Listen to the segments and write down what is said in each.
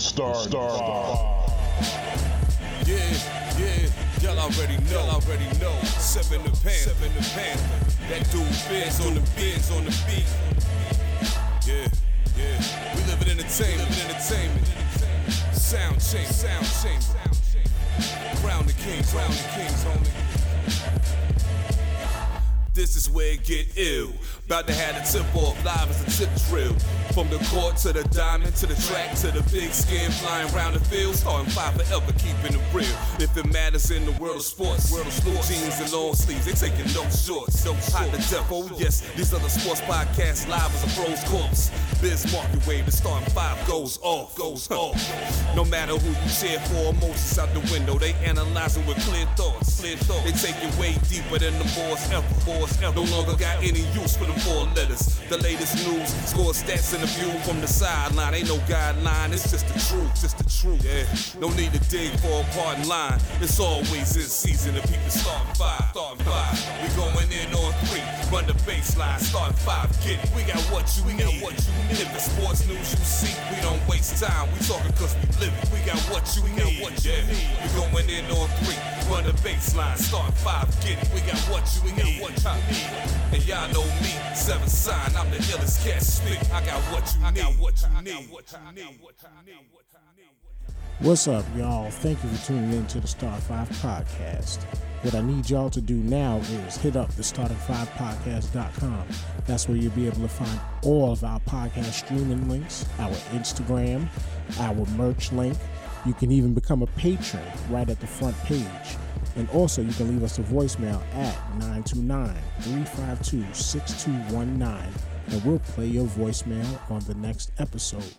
The Star. Star. Yeah, yeah, y'all already know. Y'all already know. Seven the. Seven the. That dude Biz on the on the beat. Yeah, yeah. We live in entertainment. Entertainment. Sound change. Sound change. The kings. The kings, homie. This is where it get ill. About to have the tip off live as a tip drill. From the court to the diamond to the track to the big skin flying around the field. Starting five forever, keeping it real. If it matters in the world of sports, world of sports. jeans and long sleeves, they taking no shorts. No hot to death. Oh yes, these other sports podcasts live as a pros corpse. Biz market wave, the starting five goes off, goes off. No matter who you cheer for, emotions out the window. They analyzing with clear thoughts, clear thoughts. They take it way deeper than the boys ever, boys ever. No longer got any use for the four letters. The latest news, score stats and the view from the sideline. Ain't no guideline, it's just the truth, just the truth. Yeah, no need to dig for a parting line. It's always in season. The people start five, start five. We going in on three, run the baseline, start five. Get it. We got what you we need. Got what you need. If the sports news you see, we don't waste time. We talking cause we live it. We got what you we need. Got what you yeah. need. We going in on three, run the baseline, start five. Get it. We got what you we need. Got what you need. And y'all know me, seven sign. I'm the illest cat speak. I got what you need. I got what you need. What's up, y'all? Thank you for tuning in to the Star 5 podcast. What I need y'all to do now is hit up the starting5podcast.com. That's where you'll be able to find all of our podcast streaming links, our Instagram, our merch link. You can even become a patron right at the front page. And also, you can leave us a voicemail at 929 352 6219, and we'll play your voicemail on the next episode.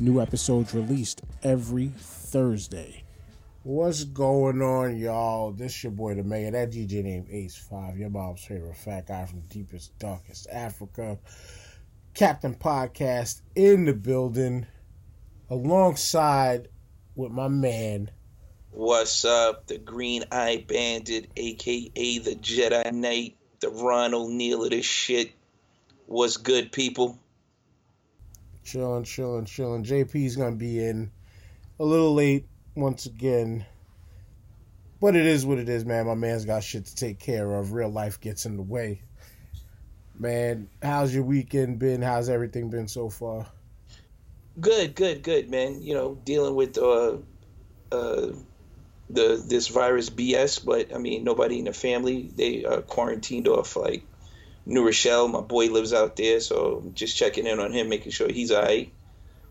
New episodes released every Thursday. What's going on, y'all? This your boy, the mayor. That DJ named Ace Five, your mom's favorite fat guy from deepest, darkest Africa. Captain Podcast in the building, alongside with my man. What's up? The Green Eye Bandit, aka the Jedi Knight, the Ron O'Neal of this shit. What's good, people? Chilling, chilling, chilling. JP's gonna be in a little late once again. But it is what it is, man. My man's got shit to take care of. Real life gets in the way. Man, how's your weekend been? How's everything been so far? Good, good, good, man. You know, dealing with uh, uh, the this virus BS, but I mean, nobody in the family they uh, quarantined off like New Rochelle. My boy lives out there, so just checking in on him, making sure he's alright.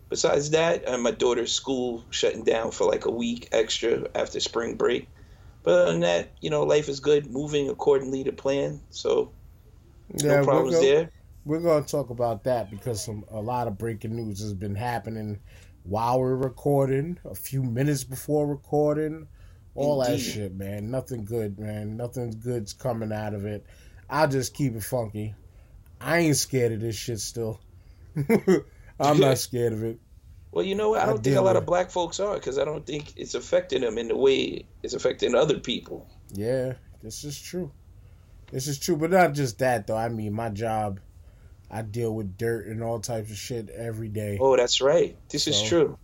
Besides that, uh, my daughter's school shutting down for like a week extra after spring break. But other than that, you know, life is good, moving accordingly to plan. So Yeah, no problems we're go- there. We're going to talk about that because some a lot of breaking news has been happening while we're recording, a few minutes before recording, all that shit, man. Nothing good, man. Nothing good's coming out of it. I'll just keep it funky. I ain't scared of this shit still. I'm not scared of it. Well, you know what? I I don't think a lot of black folks are because I don't think it's affecting them in the way it's affecting other people. Yeah, this is true. This is true, but not just that though. I mean, my job, I deal with dirt and all types of shit every day. Oh, that's right. This is true.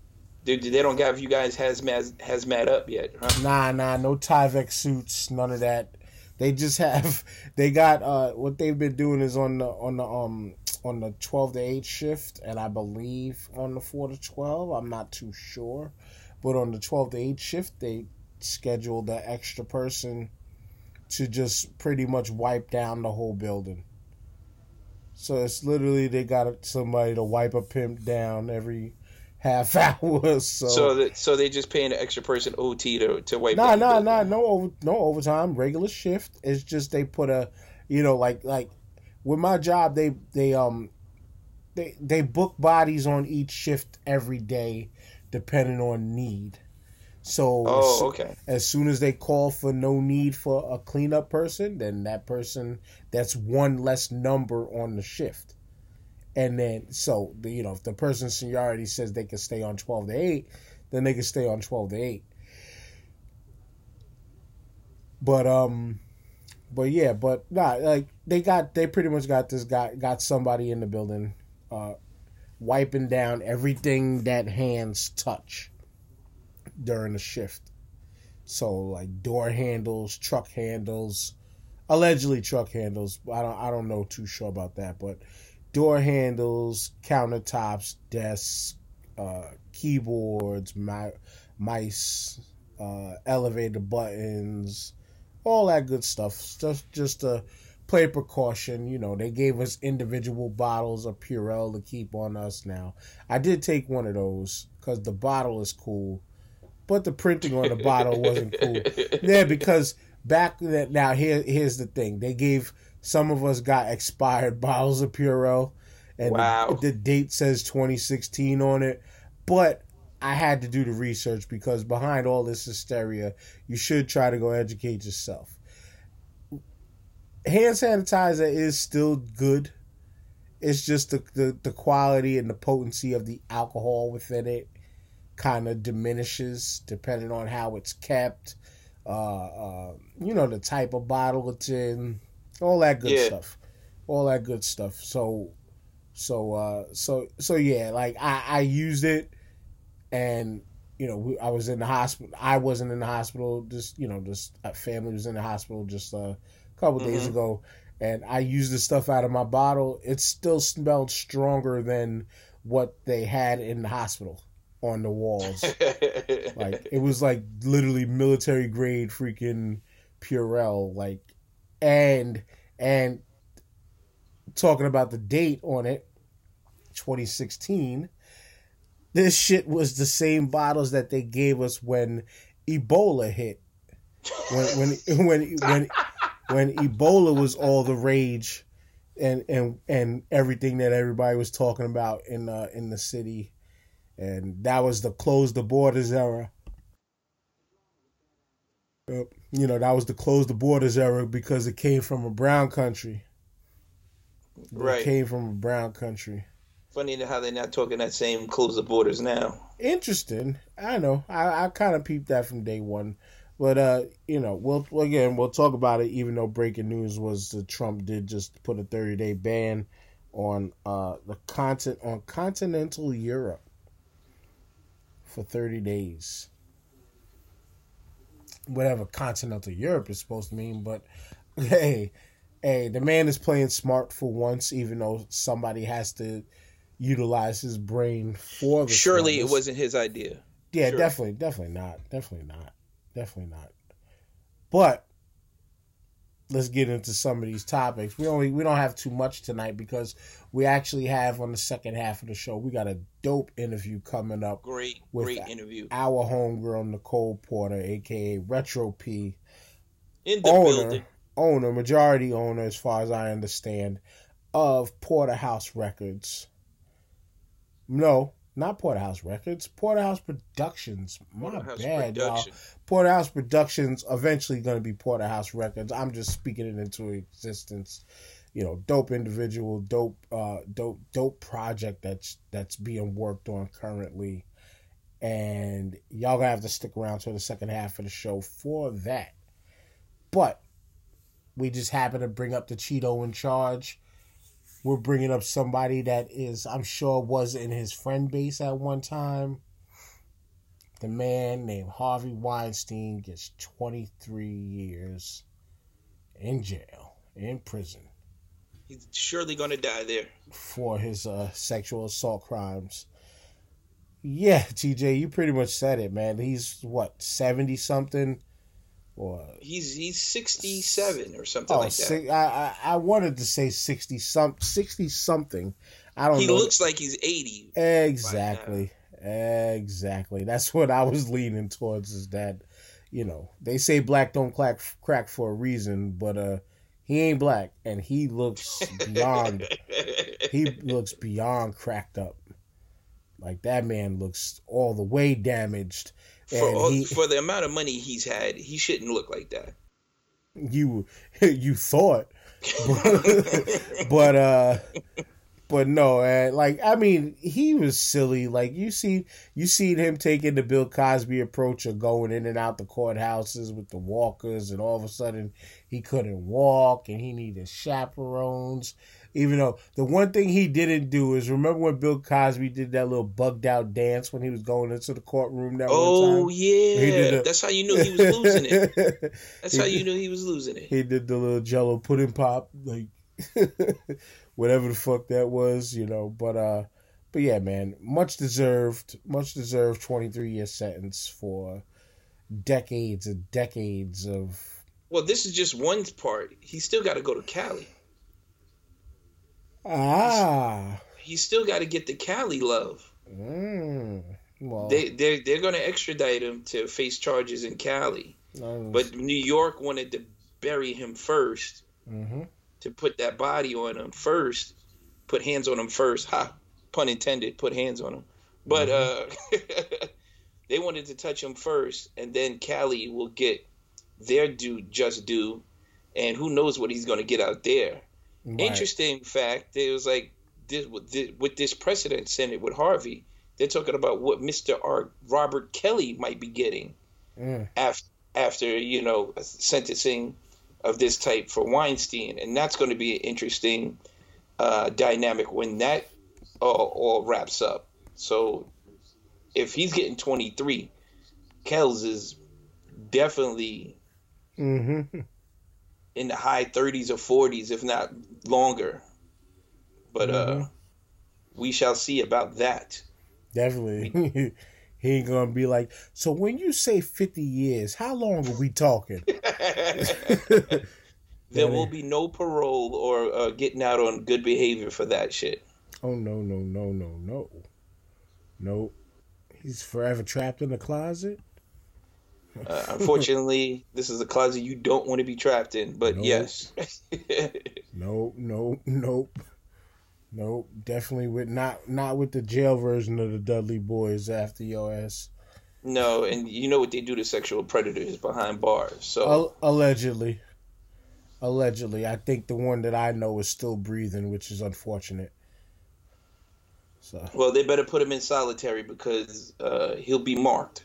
They, they don't have you guys hazmat hazmat up yet, huh? Nah, nah, no Tyvek suits, none of that. They just have they got uh what they've been doing is on the on the um on the twelve to eight shift and I believe on the four to twelve. I'm not too sure. But on the twelve to eight shift they scheduled the extra person to just pretty much wipe down the whole building. So it's literally they got somebody to wipe a pimp down every half hour. So, So that so they just paying an extra person OT to to wipe. Nah, nah, nah, no, over, no overtime, regular shift. It's just they put a, you know, like like with my job, they they um they they book bodies on each shift every day, depending on need. So Oh, okay. as soon as they call for no need for a cleanup person, then that person that's one less number on the shift. And then so the, you know if the person's seniority says they can stay on twelve to eight, then they can stay on twelve to eight. But um, but yeah, but nah, like they got they pretty much got this guy got somebody in the building, uh, wiping down everything that hands touch during the shift. So like door handles, truck handles, allegedly truck handles. I don't I don't know too sure about that, but door handles, countertops, desks, uh, keyboards, mi- mice, uh, elevator buttons, all that good stuff. Just just to play precaution. You know, they gave us individual bottles of Purell to keep on us. Now, I did take one of those because the bottle is cool, but the printing on the bottle wasn't cool. Yeah, because back that now here here's the thing they gave some of us got expired bottles of Purell, and Wow. the, the date says 2016 on it, but. I had to do the research because behind all this hysteria, you should try to go educate yourself. Hand sanitizer is still good. It's just the, the, the quality and the potency of the alcohol within it kind of diminishes depending on how it's kept. Uh, uh, you know, the type of bottle it's in, all that good Yeah. stuff. All that good stuff. So, so, uh, so, so yeah, like I, I used it and you know we, I was in the hospital. I wasn't in the hospital. Just you know, just a family was in the hospital just uh, a couple days Mhm. ago, and I used the stuff out of my bottle. It still smelled stronger than what they had in the hospital on the walls. like it was like literally military grade freaking Purell. Like, and and talking about the date on it, 2016 this shit was the same bottles that they gave us when Ebola hit. When when when when when Ebola was all the rage, and and and everything that everybody was talking about in uh, in the city, and that was the close the borders era. Yep. You know that was the close the borders era because it came from a brown country. It Right. came from a brown country. Funny how they're not talking that same close the borders now. interesting. I know. I, I kind of peeped that from day one, but uh, you know, we'll again we'll talk about it. Even though breaking news was that Trump did just put a thirty day ban on uh the content on continental Europe for thirty days. Whatever continental Europe is supposed to mean, but hey, hey, the man is playing smart for once, even though somebody has to utilize his brain for the Surely it wasn't his idea. Yeah, definitely, definitely not, definitely not, definitely not. But let's get into some of these topics. We only we don't have too much tonight because we actually have on the second half of the show we got a dope interview coming up. Great, With great interview. Our homegirl Nicole Porter, aka Retro P, In the owner, building. owner, majority owner, as far as I understand, of Porterhaus Records. No, not Porterhaus Records. Porterhaus Productions. My Porterhaus bad, y'all. Production. Porterhaus Productions eventually going to be Porterhaus Records. I'm just speaking it into existence. You know, dope individual, dope, uh, dope, dope project that's that's being worked on currently, and y'all gonna have to stick around till the second half of the show for that. But we just happen to bring up the Cheeto in charge. We're bringing up somebody that is, I'm sure, was in his friend base at one time. The man named Harvey Weinstein gets 23 years in jail, in prison, He's surely going to die there. for his uh, sexual assault crimes. Yeah, TJ, you pretty much said it, man. He's what, 70 something? Or He's he's 67 or something Oh, like that. si- I, I I wanted to say sixty some sixty something. I don't he know. looks like he's 80. exactly, exactly. That's what I was leaning towards. Is that you know they say black don't crack crack for a reason, but uh he ain't black and he looks beyond. he looks beyond cracked up. Like that man looks all the way damaged. For, all, he- for the amount of money he's had, he shouldn't look like that. you you thought. But, but uh but no and like i mean he was silly. Like you see you seen him taking the bill cosby approach of going in and out the courthouses with the walkers and all of a sudden he couldn't walk and he needed chaperones Even though the one thing he didn't do is remember when Bill Cosby did that little bugged out dance when he was going into the courtroom that oh, yeah. The, That's how you knew he was losing it. That's how you knew he was losing it. He did the little jello pudding pop, like whatever the fuck that was, you know. But uh but yeah, man, much deserved, much deserved twenty three year sentence for decades and decades of Well, this is just one part. He still gotta go to Cali. Ah. He's still got to get the Cali love. Mm, well, they they they're going to extradite him to face charges in Cali, but New York wanted to bury him 1st mm-hmm. to put that body on him first, put hands on him first. Ha, pun intended. Put hands on him, but mm-hmm. uh, they wanted to touch him first, and then Cali will get their due just due, and who knows what he's going to get out there. Right. Interesting fact, it was like this, with this precedent Senate with Harvey, they're talking about what Mr. R. Robert Kelly might be getting mm. after, after, you know, sentencing of this type for Weinstein. And that's going to be an interesting uh, dynamic when that all, all wraps up. So if he's getting 23, Kells is definitely mm-hmm in the high 30s or 40s, if not longer. But uh, mm-hmm. uh, we shall see about that. Definitely. he ain't gonna be like, so when you say 50 years, how long are we talking? there will be no parole or uh, getting out on good behavior for that shit. Oh, no, no, no, no, no. Nope. He's forever trapped in the closet? Uh, unfortunately, this is a closet you don't want to be trapped in. But nope. yes. nope, nope, nope, nope. Definitely with not not with the jail version of the Dudley Boyz after your ass. No, and you know what they do to sexual predators behind bars. So allegedly, allegedly, I think the one that I know is still breathing, which is unfortunate. So. Well, they better put him in solitary because uh, he'll be marked.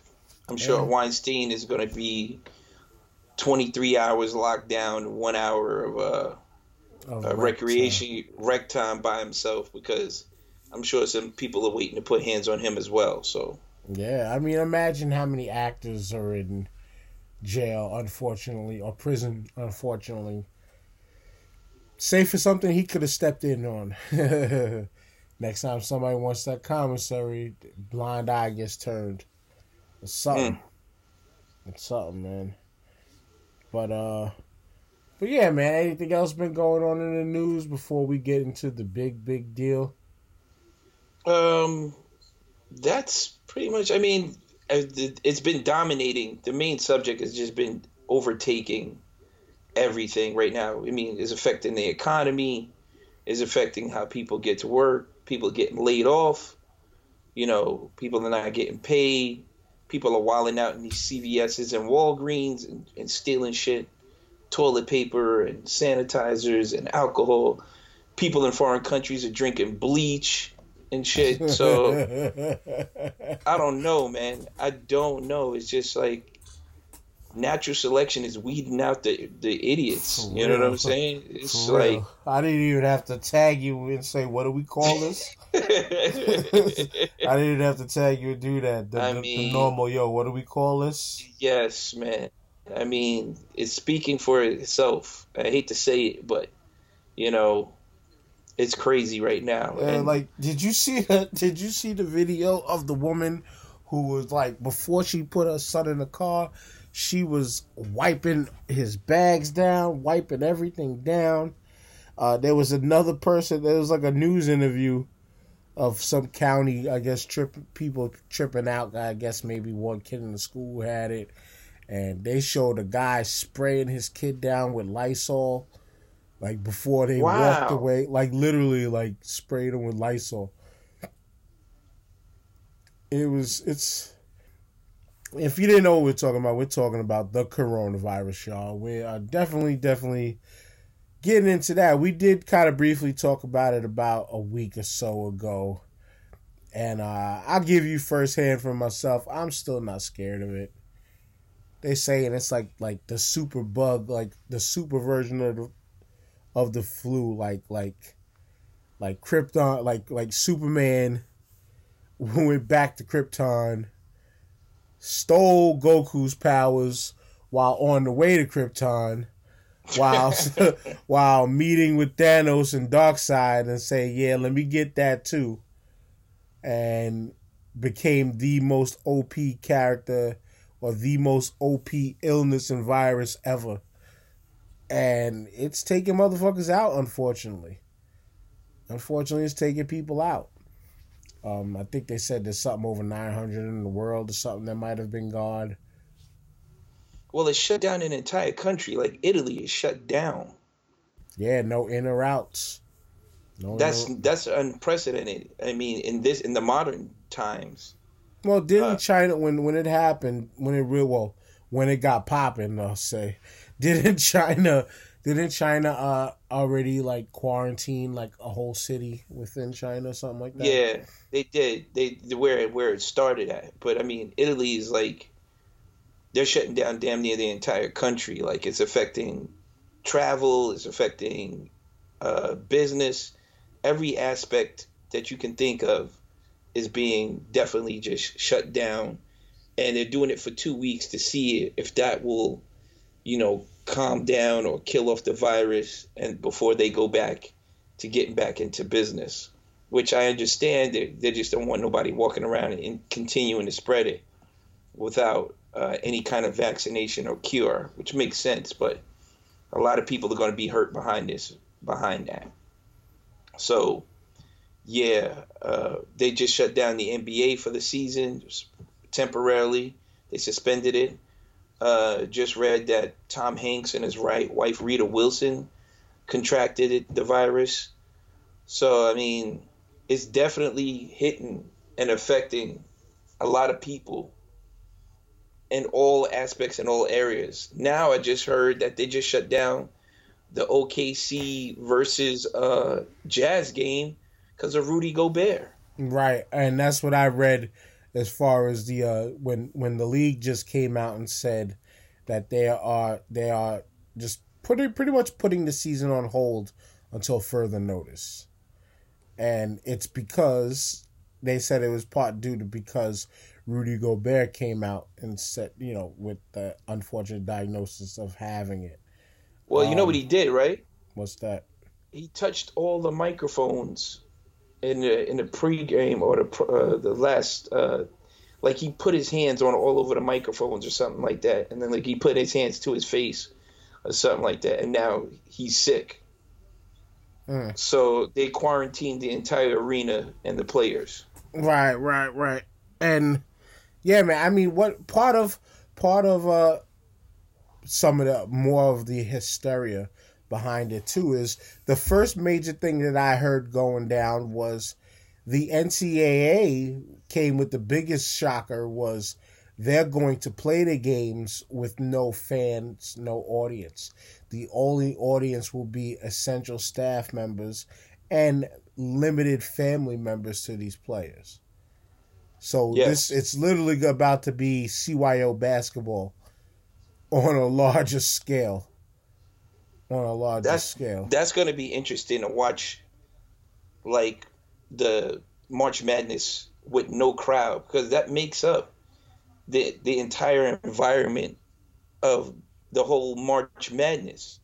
I'm sure. Weinstein is going to be 23 hours locked down, one hour of uh, oh, recreation rec time by himself because I'm sure some people are waiting to put hands on him as well. So yeah, I mean, imagine how many actors are in jail, unfortunately, or prison, unfortunately. Say for something he could have stepped in on. Next time somebody wants that commissary, blind eye gets turned. It's something. Mm. It's something, man. But uh but yeah, man, anything else been going on in the news before we get into the big, big deal? Um that's pretty much I mean it's been dominating. The main subject has just been overtaking everything right now. I mean, it's affecting the economy, is affecting how people get to work, people getting laid off, you know, people are not getting paid, people are wilding out in these CVS's and Walgreens and, and stealing shit, toilet paper and sanitizers and alcohol. People in foreign countries are drinking bleach and shit. So I don't know, man. I don't know. It's just like natural selection is weeding out the the idiots. For you know what I'm saying? It's For like real. I didn't even have to tag you and say what do we call this. I didn't have to tag you and do that. The, I the, mean, the normal yo, what do we call this? Yes, man. I mean, it's speaking for itself. I hate to say it, but you know, it's crazy right now. and like, did you see? Did you see the video of the woman who was like before she put her son in the car? She was wiping his bags down, wiping everything down. Uh, there was another person. There was like a news interview of some county, I guess, trip people tripping out. I guess maybe one kid in the school had it, and they showed a guy spraying his kid down with Lysol, like before they wow. walked away, like literally like sprayed him with Lysol. It was it's if you didn't know what we're talking about, we're talking about the coronavirus, y'all. We are definitely, definitely getting into that. We did kind of briefly talk about it about a week or so ago. And uh, I'll give you firsthand from myself, I'm still not scared of it. They saying it's like like the super bug, like the super version of the of the flu, like like like Krypton, like like Superman went back to Krypton, stole Goku's powers while on the way to Krypton, while while meeting with Thanos and Darkseid and say, "Yeah, let me get that too," and became the most OP character or the most OP illness and virus ever. And it's taking motherfuckers out, unfortunately. Unfortunately, it's taking people out. Um, I think they said there's something over 900 in the world or something that might have been gone. Well, it shut down an entire country. Like Italy is shut down. Yeah, no inner routes. No that's that's unprecedented. I mean, in this in the modern times. Well, didn't uh, China when when it happened when it real well when it got popping? I'll say, didn't China didn't China uh already like quarantine like a whole city within China or something like that? Yeah, they did. They where where it started at. But I mean, Italy is like they're shutting down damn near the entire country. Like it's affecting travel, it's affecting uh, business, every aspect that you can think of is being definitely just shut down, and they're doing it for two weeks to see if that will, you know, calm down or kill off the virus, and before they go back to getting back into business. Which I understand they they just don't want nobody walking around and continuing to spread it without uh, any kind of vaccination or cure, which makes sense. But a lot of people are going to be hurt behind this, behind that. So, yeah, uh, they just shut down the NBA for the season temporarily. They suspended it. Uh, just read that Tom Hanks and his right wife Rita Wilson contracted the virus. So I mean, it's definitely hitting and affecting a lot of people in all aspects and all areas. Now I just heard that they just shut down the OKC versus uh, Jazz game because of Rudy Gobert. Right, and that's what I read as far as the uh, when when the league just came out and said that they are they are just putting pretty much putting the season on hold until further notice, and it's because they said it was part due to because Rudy Gobert came out and said, you know, with the unfortunate diagnosis of having it. Well, um, you know what he um, did, right? What's that? He touched all the microphones in the in the pregame or the uh, the last, uh, like he put his hands on all over the microphones or something like that, and then like he put his hands to his face or something like that, and now he's sick. Mm. So they quarantined the entire arena and the players. Right, right, right, and yeah, man. I mean, what part of part of uh some of the more of the hysteria behind it too is the first major thing that I heard going down was the NCAA came with the biggest shocker was they're going to play the games with no fans, no audience. The only audience will be essential staff members and limited family members to these players. So yes. this it's literally about to be CYO basketball on a larger scale. On a larger that's, scale. That's going to be interesting to watch, like the March Madness with no crowd because that makes up the the entire environment of the whole March Madness.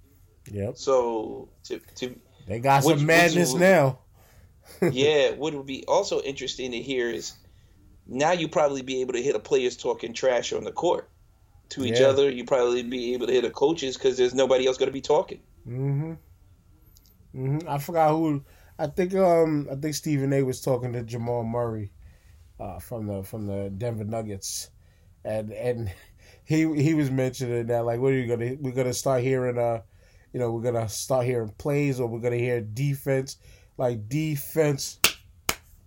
Yep. So to to they got which, some madness which, now. yeah, what would be also interesting to hear is now you probably be able to hit a players talking trash on the court to each yeah. other. You probably be able to hear the coaches because there's nobody else going to be talking. Mm-hmm. Mm-hmm. I forgot who. I think um I think Stephen A. was talking to Jamal Murray, uh, from the from the Denver Nuggets, and and he he was mentioning that like what are you gonna we're gonna start hearing uh you know we're gonna start hearing plays or we're gonna hear defense like defense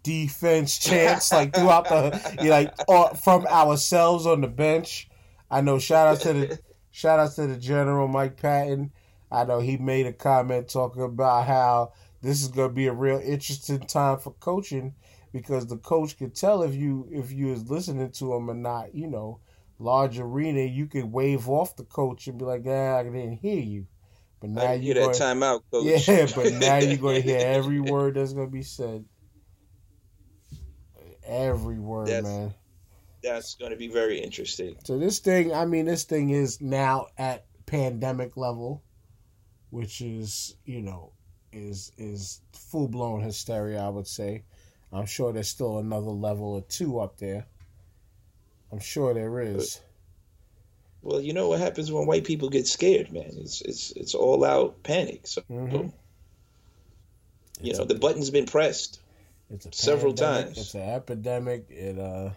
defense chants like throughout the you know, like from ourselves on the bench. I know shout out to the shout out to the general Mike Patton. I know he made a comment talking about how this is going to be a real interesting time for coaching because the coach could tell if you if you was listening to him or not. You know, large arena, you could wave off the coach and be like, "Ah, I didn't hear you," But now you that timeout, coach. Yeah, but now you're going to hear every word that's going to be said. Every word, that's, man. That's going to be very interesting. So this thing, I mean, this thing is now at pandemic level, which is, you know, is is full blown hysteria. I would say. I'm sure there's still another level or two up there. I'm sure there is. Well, you know what happens when white people get scared, man. It's it's it's all out panic. So, mm-hmm. you know, the button's been pressed. It's a several pandemic. times. It's an epidemic. It uh,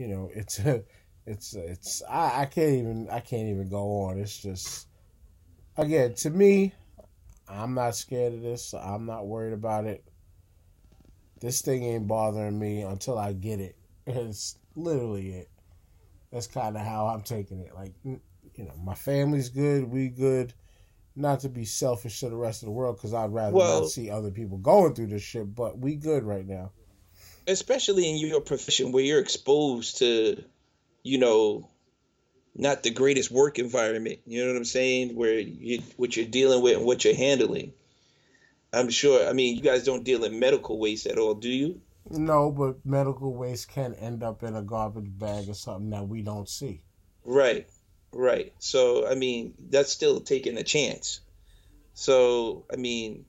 you know, it's a, it's it's I I can't even I can't even go on. It's just again to me, I'm not scared of this. I'm not worried about it. This thing ain't bothering me until I get it. It's literally it. That's kind of how I'm taking it. Like, you know, my family's good, we good. Not to be selfish to the rest of the world, because I'd rather well, not see other people going through this shit. But we good right now. Especially in your profession, where you're exposed to, you know, not the greatest work environment. You know what I'm saying? Where you what you're dealing with and what you're handling. I'm sure. I mean, you guys don't deal in medical waste at all, do you? No, but medical waste can end up in a garbage bag or something that we don't see. Right, right. So, I mean, that's still taking a chance. So, I mean,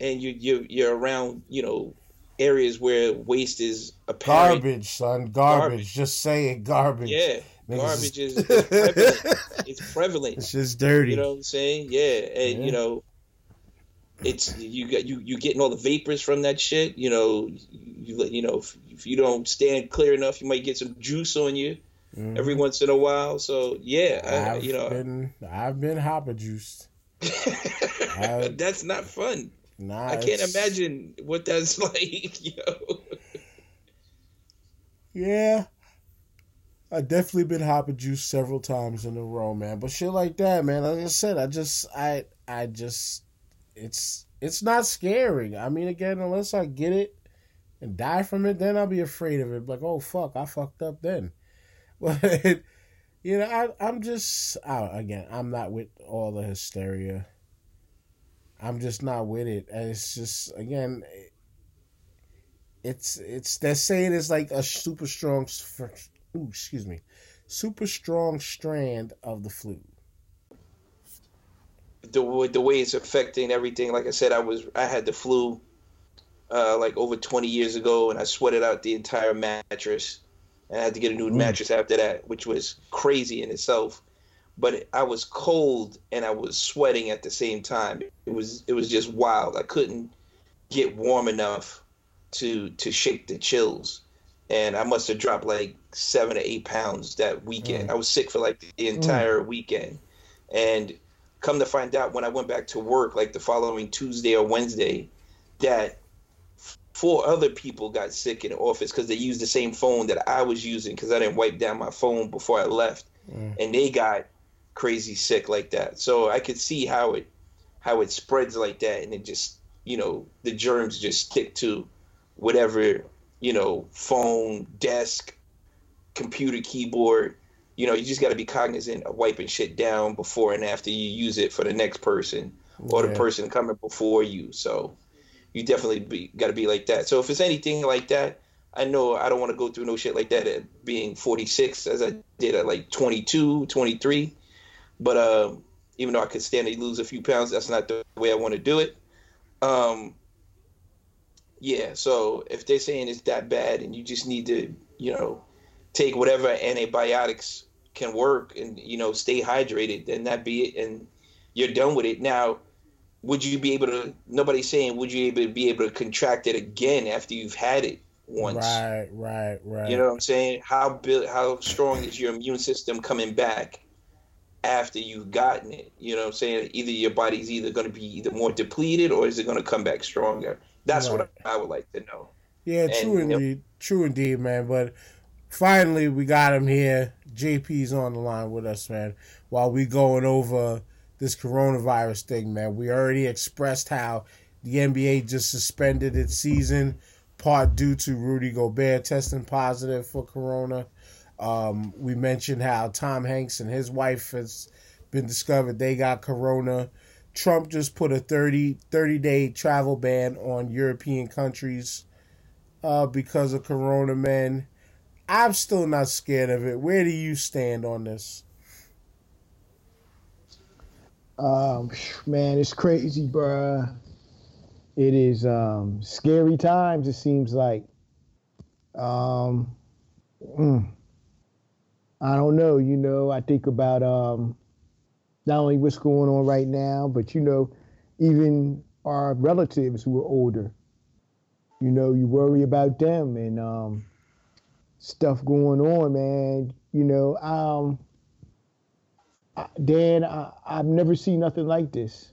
and you you you're around, you know, areas where waste is apparent. Garbage, son, garbage. garbage. Just say it, garbage. Yeah, Niggas garbage is, is prevalent. it's prevalent. It's just dirty. You know what I'm saying? Yeah, and yeah. you know, it's you got you you getting all the vapors from that shit. You know, you you know if, if you don't stand clear enough, you might get some juice on you mm-hmm. every once in a while. So yeah, I, you know, been, I've been hopper juiced. that's not fun. Nah, I can't it's... imagine what that's like. Know. Yeah, I definitely been hopper juiced several times in a row, man. But shit like that, man. Like I said, I just I I just it's it's not scary. I mean, again, unless I get it and die from it, then I'll be afraid of it. Like, oh fuck, I fucked up then. But you know, I I'm just I, again, I'm not with all the hysteria. I'm just not with it. And it's just again, it's it's they're saying it's like a super strong, ooh, excuse me, super strong strand of the flu the the way it's affecting everything. Like I said, I was I had the flu uh, like over 20 years ago, and I sweated out the entire mattress, and I had to get a new mm. mattress after that, which was crazy in itself. But I was cold and I was sweating at the same time. It was it was just wild. I couldn't get warm enough to to shake the chills, and I must have dropped like seven to eight pounds that weekend. Mm. I was sick for like the entire mm. weekend, and come to find out when I went back to work, like the following Tuesday or Wednesday, that four other people got sick in the office because they used the same phone that I was using because I didn't wipe down my phone before I left, mm. and they got crazy sick like that. So I could see how it how it spreads like that, and it just you know the germs just stick to whatever you know phone, desk, computer, keyboard you know, you just got to be cognizant of wiping shit down before and after you use it for the next person or yeah. the person coming before you. So you definitely got to be like that. So if it's anything like that, I know I don't want to go through no shit like that at being 46 as I did at like 22, 23. But uh, even though I could stand to lose a few pounds, that's not the way I want to do it. Um, yeah, so if they're saying it's that bad and you just need to, you know, take whatever antibiotics can work and you know stay hydrated, then that be it, and you're done with it. Now, would you be able to? Nobody's saying would you able to be able to contract it again after you've had it once. Right, right, right. You know what I'm saying? How build, how strong is your immune system coming back after you've gotten it? You know what I'm saying? Either your body's either going to be either more depleted or is it going to come back stronger? That's right. what I would like to know. Yeah, and, true indeed, you know, true indeed, man. But finally, we got him here. JP's on the line with us, man. While we going over this coronavirus thing, man, we already expressed how the NBA just suspended its season, part due to Rudy Gobert testing positive for corona. Um, we mentioned how Tom Hanks and his wife has been discovered they got corona. Trump just put a 30, 30 day travel ban on European countries uh, because of corona, man. I'm still not scared of it. Where do you stand on this? Um, man, it's crazy, bruh. It is um, scary times. It seems like. Um, mm, I don't know. You know, I think about um, not only what's going on right now, but you know, even our relatives who are older. You know, you worry about them and um, stuff going on, man. You know, um, Dan, I, I've never seen nothing like this.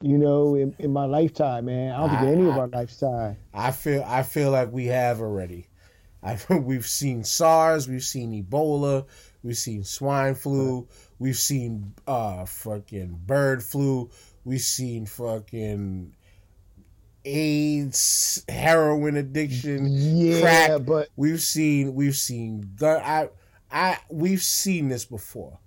You know, in, in my lifetime, man. I don't think I, any of our lifetime. I feel I feel like we have already. I we've seen SARS, we've seen Ebola, We've seen swine flu. We've seen uh fucking bird flu. We've seen fucking AIDS, heroin addiction, yeah, crack. But we've seen we've seen gun. I I we've seen this before.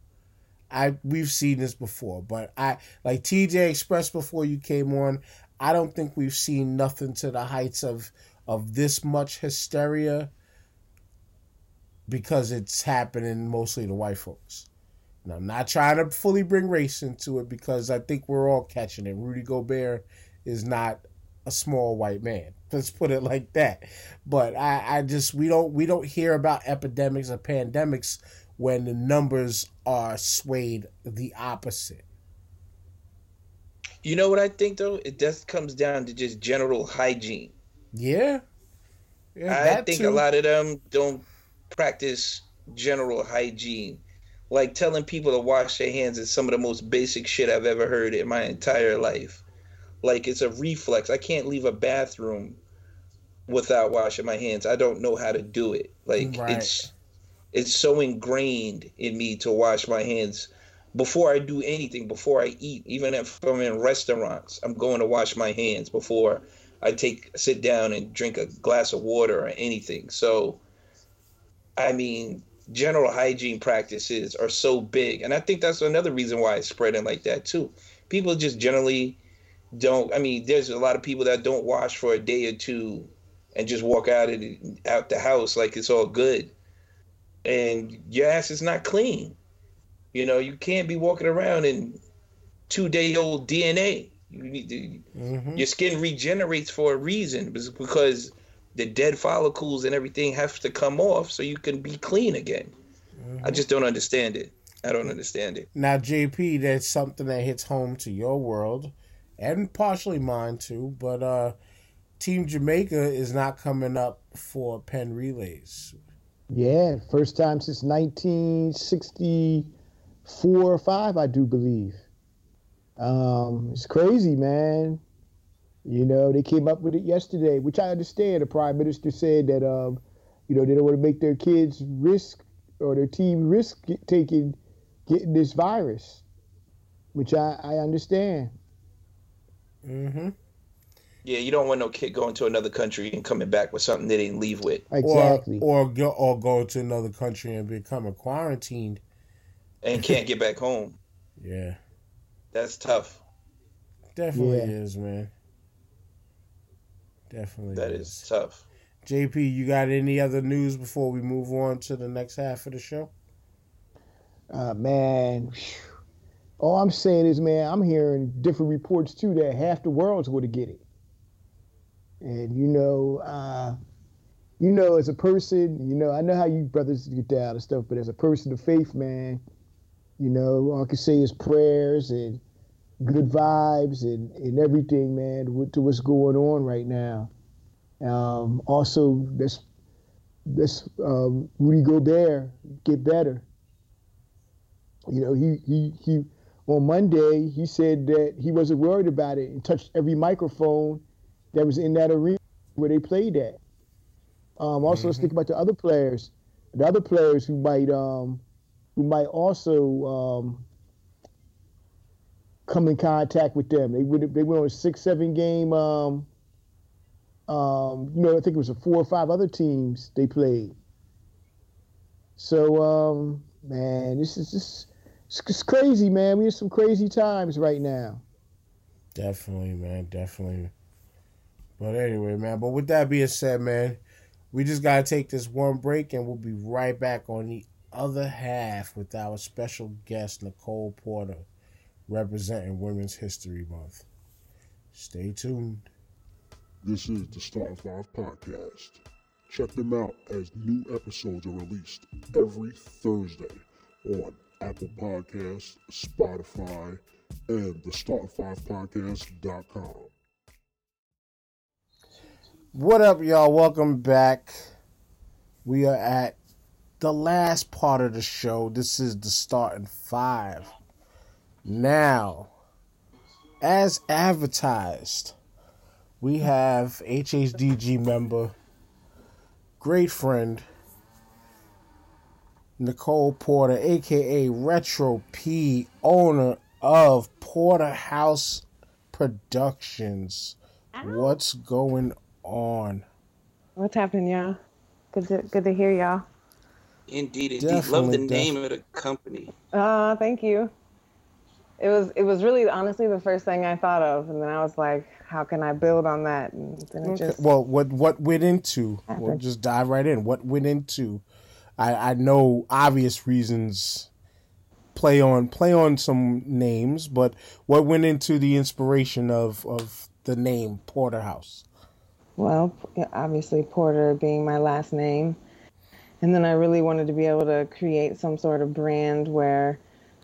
I we've seen this before, but I like TJ expressed before you came on. I don't think we've seen nothing to the heights of of this much hysteria because it's happening mostly to white folks. And I'm not trying to fully bring race into it because I think we're all catching it. Rudy Gobert is not a small white man. Let's put it like that. But I, I just we don't we don't hear about epidemics or pandemics when the numbers are swayed the opposite. You know what I think though? It just comes down to just general hygiene. Yeah. yeah I think too. a lot of them don't practice general hygiene. Like telling people to wash their hands is some of the most basic shit I've ever heard in my entire life. Like it's a reflex. I can't leave a bathroom without washing my hands. I don't know how to do it. Like right. it's it's so ingrained in me to wash my hands before I do anything, before I eat, even if I'm in restaurants, I'm going to wash my hands before I take sit down and drink a glass of water or anything. So I mean, general hygiene practices are so big. And I think that's another reason why it's spreading like that too. People just generally don't I mean, there's a lot of people that don't wash for a day or two and just walk out of the, out the house like it's all good. And your ass is not clean. You know, you can't be walking around in two day old DNA. You need to, mm-hmm. your skin regenerates for a reason because the dead follicles and everything have to come off so you can be clean again. Mm-hmm. I just don't understand it. I don't understand it. Now, JP, that's something that hits home to your world and partially mine too, but uh Team Jamaica is not coming up for Penn Relays. Yeah, first time since 1964 or 5, I do believe. Um, it's crazy, man. You know, they came up with it yesterday, which I understand. The prime minister said that, um, you know, they don't want to make their kids risk or their team risk taking getting this virus, which I, I understand. Mm-hmm. Yeah, you don't want no kid going to another country and coming back with something they didn't leave with. Exactly. Or or go, or go to another country and become a quarantined. And can't get back home. Yeah. That's tough. Definitely yeah. is, man. Definitely. That is. is tough. JP, you got any other news before we move on to the next half of the show? Uh, man, all I'm saying is, man, I'm hearing different reports too that half the world's going to get it. And you know, uh, you know, as a person, you know, I know how you brothers get down and stuff, but as a person of faith, man, you know, all I can say is prayers and good vibes and, and everything, man, to what's going on right now. Um, also, this this um, Rudy Gobert get better. You know, he he he on Monday he said that he wasn't worried about it and touched every microphone that was in that arena where they played at. Um, also, mm-hmm. let's think about the other players, the other players who might um, who might also um, come in contact with them. They would they went on a six seven game. Um, um, you know, I think it was a four or five other teams they played. So um, man, this is just it's crazy, man. We in some crazy times right now. Definitely, man. Definitely. But anyway, man. But with that being said, man, we just gotta take this one break, and we'll be right back on the other half with our special guest Nicole Porter, representing Women's History Month. Stay tuned. This is the Starting Five podcast. Check them out as new episodes are released every Thursday on Apple Podcasts, Spotify, and the Starting5podcast.com. What up, y'all? Welcome back. We are at the last part of the show. This is the starting five. Now, as advertised, we have HHDG member, great friend, Nicole Porter, aka Retro P, owner of Porterhaus Productions. What's going on? What's happening, y'all? Good to good to hear y'all. Indeed, indeed. Definitely, Love the definitely. name of the company. Uh, thank you. It was it was really honestly the first thing I thought of, and then I was like, how can I build on that? And then it just well, what what went into? We'll just dive right in. What went into? I I know obvious reasons play on play on some names, but what went into the inspiration of of the name Porterhaus? Well, obviously Porter being my last name, and then I really wanted to be able to create some sort of brand where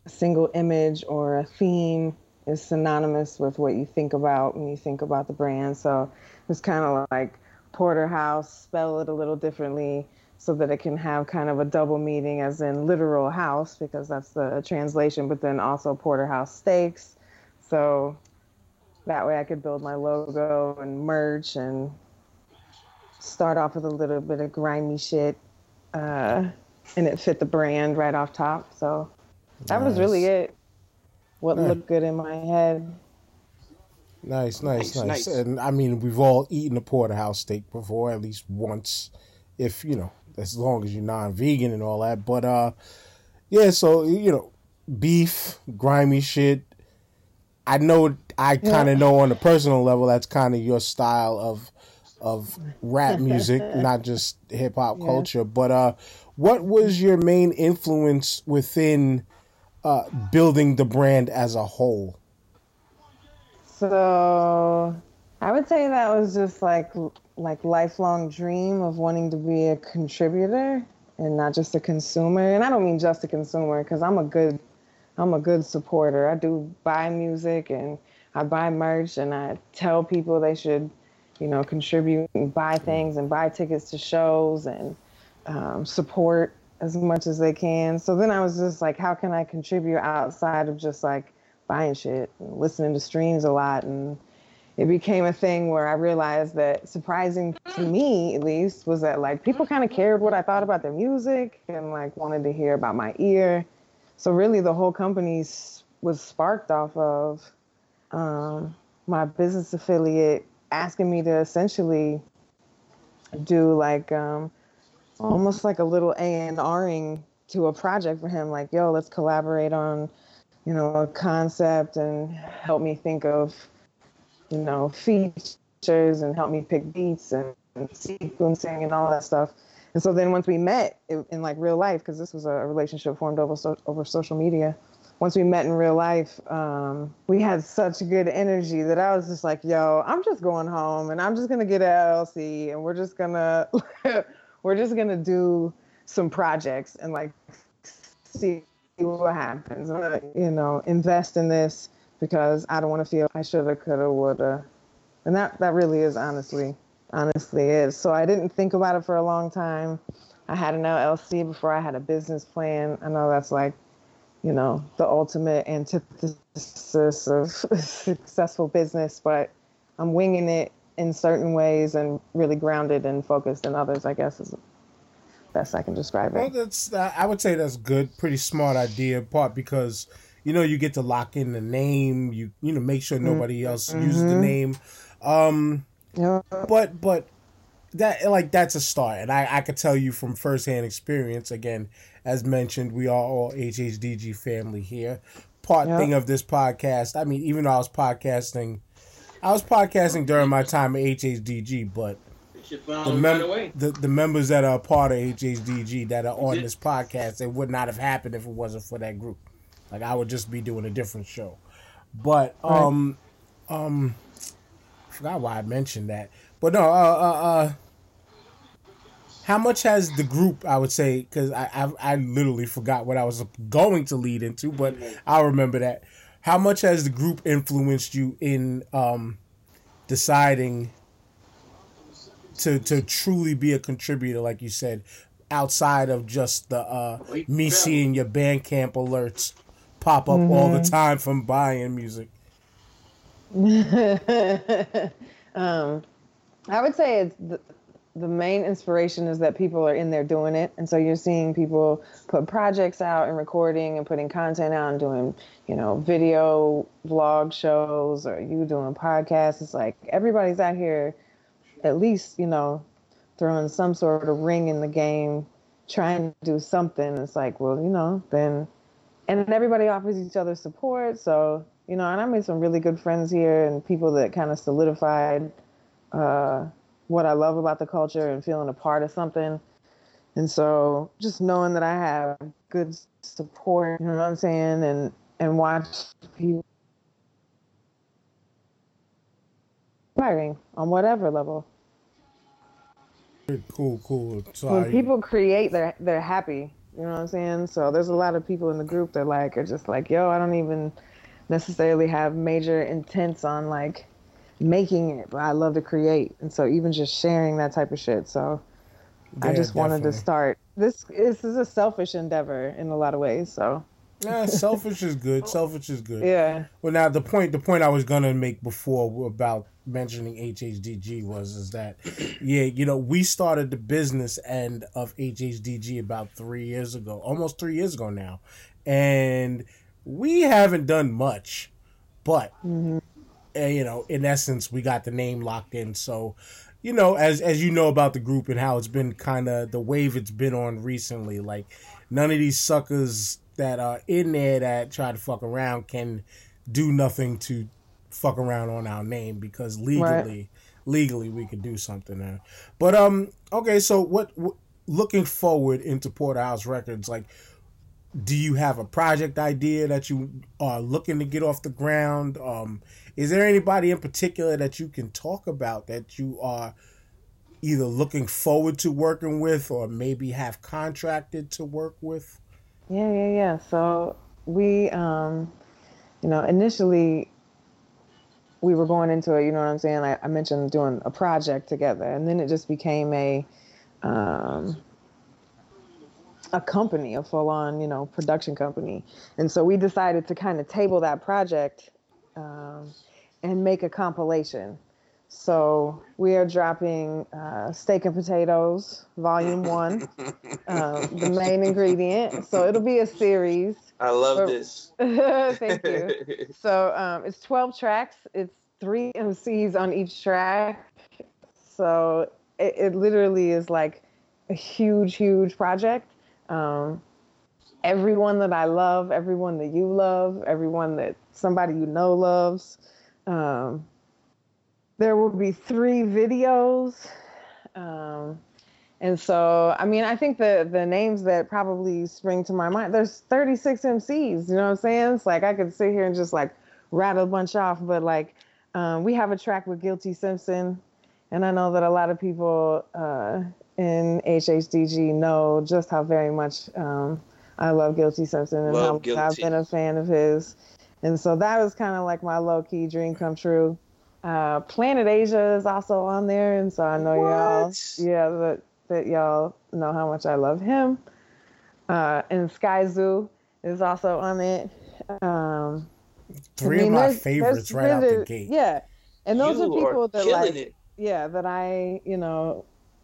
single image or a theme is synonymous with what you think about when you think about the brand. So it's kind of like Porterhouse, spell it a little differently so that it can have kind of a double meaning as in literal house because that's the translation, but then also porterhouse steaks. So that way I could build my logo and merch and start off with a little bit of grimy shit. Uh, and it fit the brand right off top. So that nice. was really it. What yeah. looked good in my head. Nice, nice, nice, nice. And I mean, we've all eaten a porterhouse steak before, at least once, if you know as long as you're non-vegan and all that. But uh, yeah, so you know, beef, grimy shit. I know, I kind of yeah. know on a personal level that's kind of your style of of rap music, not just hip hop yeah. culture. But uh, what was your main influence within uh, building the brand as a whole? So I would say that was just like like lifelong dream of wanting to be a contributor and not just a consumer. And I don't mean just a consumer because I'm a good I'm a good supporter. I do buy music and I buy merch and I tell people they should, you know, contribute and buy things and buy tickets to shows and um, support as much as they can. So then I was just like, how can I contribute outside of just like buying shit and listening to streams a lot and it became a thing where I realized that surprising to me at least was that like people kind of cared what I thought about their music and like wanted to hear about my ear. So really the whole company was sparked off of um, my business affiliate asking me to essentially do like um, almost like a little A&Ring to a project for him like yo let's collaborate on you know a concept and help me think of you know, features and help me pick beats and, and sequencing and all that stuff. And so then once we met in, in like real life, because this was a relationship formed over so, over social media, once we met in real life, um, we had such good energy that I was just like, "Yo, I'm just going home and I'm just gonna get an LLC and we're just gonna we're just gonna do some projects and like see what happens. Gonna, you know, invest in this." because I don't want to feel I shoulda, coulda, woulda, and that that really is honestly, honestly is. So I didn't think about it for a long time. I had an LLC before I had a business plan. I know that's like, you know, the ultimate antithesis of successful business, but I'm winging it in certain ways and really grounded and focused in others. I guess is best I can describe it. Well, that's I would say that's good, pretty smart idea. Part because you know you get to lock in the name you you know make sure nobody else mm-hmm. uses the name um yeah. but but that like that's a start, and I I could tell you from firsthand experience. Again, as mentioned, we are all HHDG family here. Part thing of this podcast. I mean, even though I was podcasting, I was podcasting during my time at HHDG, but the, mem- the the members that are a part of HHDG that are on this podcast, it would not have happened if it wasn't for that group. Like I would just be doing a different show. But um um I forgot why I mentioned that. But no, uh uh, uh how much has the group? I would say because I, I I literally forgot what I was going to lead into, but I'll remember that. How much has the group influenced you in um deciding to to truly be a contributor, like you said, outside of just the uh, me seeing your Bandcamp alerts pop up all the time from buying music. um, I would say it's the, the main inspiration is that people are in there doing it, and so you're seeing people put projects out and recording and putting content out and doing, you know, video vlog shows or you doing podcasts. It's like everybody's out here, at least you know, throwing some sort of ring in the game, trying to do something. It's like, well, you know, then, and everybody offers each other support. So you know, and I made some really good friends here and people that kind of solidified uh, what I love about the culture and feeling a part of something. And so just knowing that I have good support, you know what I'm saying, and and watch people inspiring on whatever level. Cool, cool. So When I- people create, they're they're happy. You know what I'm saying? So there's a lot of people in the group that like are just like, yo, I don't even necessarily have major intents on like making it, but I love to create, and so even just sharing that type of shit. So I Yeah, just wanted to start. This this is a selfish endeavor in a lot of ways. So Nah, selfish is good. Selfish is good. yeah, Well, now the point the point I was gonna make before about mentioning HHDG was is that yeah, you know, we started the business end of HHDG about three years ago, almost three years ago now, and we haven't done much, but mm-hmm. Uh, you know, in essence, we got the name locked in. So, you know, as as you know about the group and how it's been kind of the wave it's been on recently, like none of these suckers that are in there that try to fuck around can do nothing to fuck around on our name because legally legally we could do something there. But um okay, so what, what looking forward into Porterhaus Records like do you have a project idea that you are looking to get off the ground? Um, is there anybody in particular that you can talk about that you are either looking forward to working with or maybe have contracted to work with? yeah, yeah, yeah. So we, um, you know, initially we were going into it. You know what I'm saying? I, I mentioned doing a project together, and then it just became a um, a company, a full on, you know, production company. And so we decided to kind of table that project um, and make a compilation. So we are dropping uh, Steak and Potatoes, Volume One, um, the main ingredient. So it'll be a series. I love Or- this. Thank you. So um, it's 12 tracks. It's three MCs on each track. So it, it literally is like a huge, huge project. Um, everyone that I love, everyone that you love, everyone that somebody you know loves. Um, there will be three videos. Um, and so, I mean, I think the the names that probably spring to my mind, there's 36 MCs, you know what I'm saying? It's like I could sit here and just like rattle a bunch off, but like um, we have a track with Guilty Simpson, and I know that a lot of people uh, in HHDG know just how very much um, I love Guilty Simpson and Love how much I've been a fan of his. And so that was kind of like my low key dream come true. Uh, Planet Asia is also on there, and so I know y'all, What? yeah, that that y'all know how much I love him. Uh, and Skyzoo is also on it. Um, Three I mean, of my there's- favorites there's right out the gate. Yeah, and those you are people that like, it. yeah, that I, you know,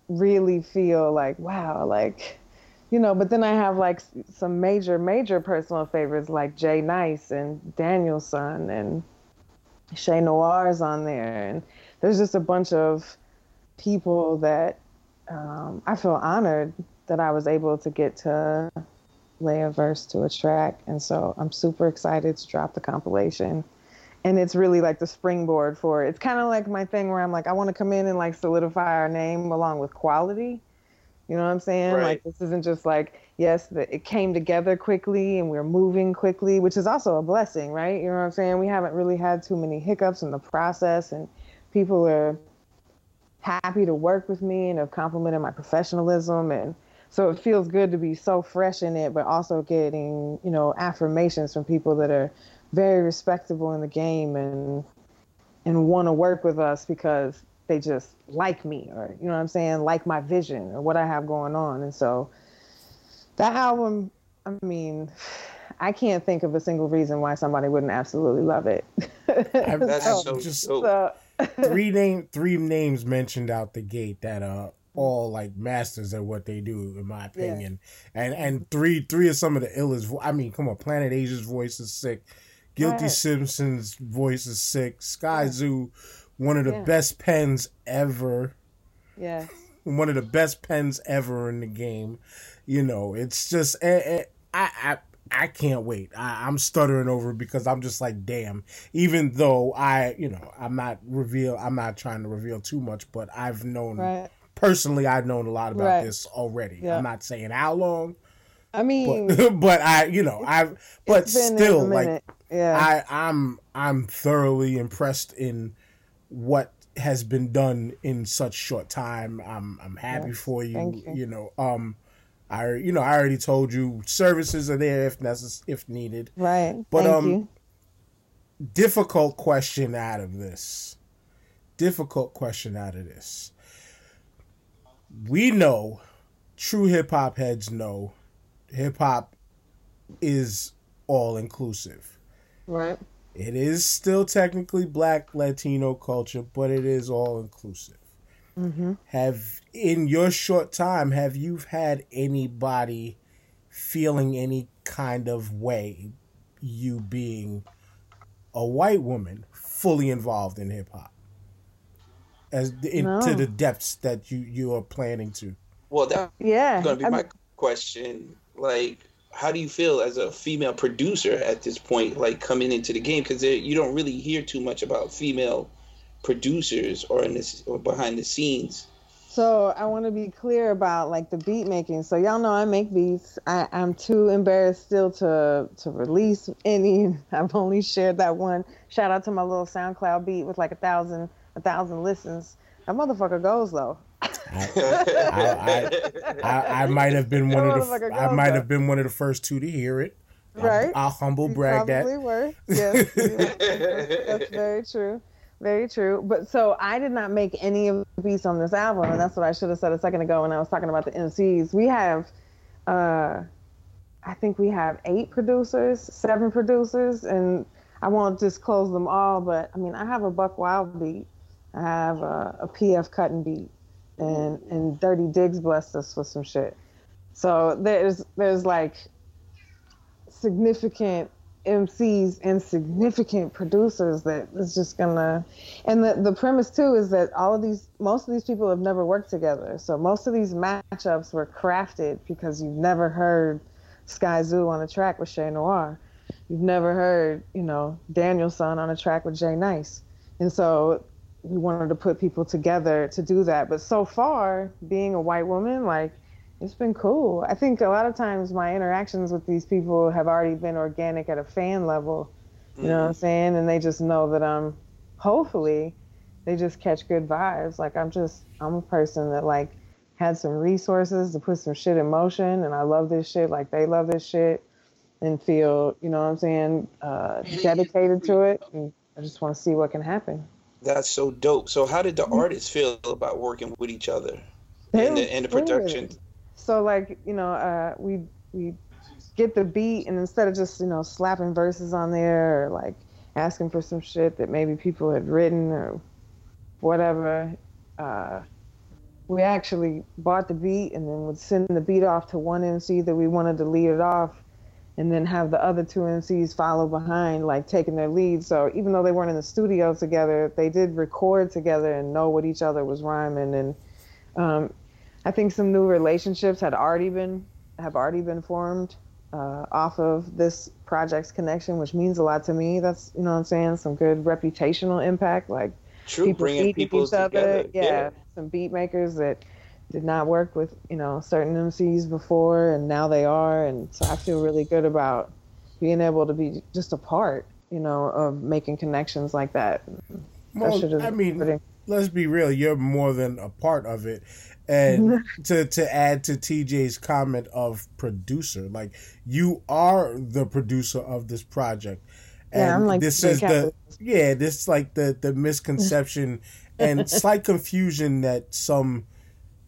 really feel like, wow, like, you know, but then I have like some major, major personal favorites like Jay Nice and Daniel Son and Shay Noir's on there. And there's just a bunch of people that um, I feel honored that I was able to get to lay a verse to a track. And so I'm super excited to drop the compilation. And it's really like the springboard for it. It's kind of like my thing where I'm like, I want to come in and like solidify our name along with quality. You know what I'm saying? Right. Like this isn't just like, yes, the, it came together quickly and we're moving quickly, which is also a blessing, right? You know what I'm saying? We haven't really had too many hiccups in the process and people are happy to work with me and have complimented my professionalism and so it feels good to be so fresh in it but also getting you know affirmations from people that are very respectable in the game and and want to work with us because they just like me or you know what i'm saying? Like my vision or what i have going on. And so that album i mean i can't think of a single reason why somebody wouldn't absolutely love it. That's So, so, just- so three name three names mentioned out the gate that are all like masters at what they do in my opinion. And and three three of some of the illest vo- i mean come on planet asia's voice is sick. Guilty Right. simpson's voice is sick. Skyzoo one of the Yeah. best pens ever yeah one of the best pens ever in the game. You know, it's just eh, eh, I I I can't wait. I, I'm stuttering over because I'm just like, damn. Even though I, you know, I'm not reveal. I'm not trying to reveal too much, but I've known right personally. I've known a lot about Right. this already. Yeah. I'm not saying how long, i mean but but I, you know, I've but still like yeah I I'm I'm thoroughly impressed in what has been done in such short time. I'm I'm happy Yes, for you. thank you. know, um I you know, I already told you services are there if necess- if needed. right But, thank um, you Difficult question out of this. Difficult question out of this. We know, true hip hop heads know, hip hop is all inclusive. right It is still technically black Latino culture, but it is all inclusive. mm-hmm. Have in your short time, have you had anybody feeling any kind of way, you being a white woman fully involved in hip hop, as into No. the depths that you you are planning to? Well, that's yeah going to be I my mean, question. Like, how do you feel as a female producer at this point, like coming into the game? Because you don't really hear too much about female producers or in this or behind the scenes. So I want to be clear about like the beat making. So y'all know I make beats. I, I'm too embarrassed still to to release any. I've only shared that one. Shout out to my little SoundCloud beat with like a thousand a thousand listens. That motherfucker goes though. I, I, I might have been one of the I might have been one of the first two to hear it. I'll- Right. I'll, humble brag that. probably were. Yes, yes, that's very true. Very true. But so I did not make any of the beats on this album, and that's what I should have said a second ago when I was talking about the MCs. We have, uh, I think we have eight producers, seven producers, and I won't disclose them all, but I mean, I have a Buckwild beat, I have a, a PF Cuttin beat, and and Dirty Diggs blessed us with some shit. So there's there's like significant MCs and significant producers that is just gonna and the, the premise too is that all of these most of these people have never worked together. So most of these matchups were crafted because you've never heard Skyzoo on a track with Shay Noir. You've never heard, you know, Daniel Son on a track with Jay Nice. And so we wanted to put people together to do that. But so far, being a white woman, like it's been cool. I think a lot of times my interactions with these people have already been organic at a fan level. You know what I'm saying? And they just know that I'm hopefully they just catch good vibes. Like I'm just I'm a person that like had some resources to put some shit in motion and I love this shit like they love this shit and feel, you know what I'm saying, uh, dedicated to it. And I just want to see what can happen. That's so dope. So, how did Mm-hmm. the artists feel about working with each other They in the in the production? So like, you know, uh, we we get the beat and instead of just, you know, slapping verses on there or like asking for some shit that maybe people had written or whatever, uh, we actually bought the beat and then would send the beat off to one MC that we wanted to lead it off. And then have the other two MCs follow behind, like taking their lead. So even though they weren't in the studio together, they did record together and know what each other was rhyming. And um, I think some new relationships had already been have already been formed uh, off of this project's connection, which means a lot to me. That's you know what I'm saying. Some good reputational impact, like True, people bringing people together. Yeah, some beat makers that did not work with you know certain MCs before, and now they are, and so I feel really good about being able to be just a part, you know, of making connections like that. Well, is I mean, pretty- let's be real. You're more than a part of it. And to to add to TJ's comment of producer, like you are the producer of this project. And Yeah, I'm like this is the yeah, this is like the the misconception and slight confusion that some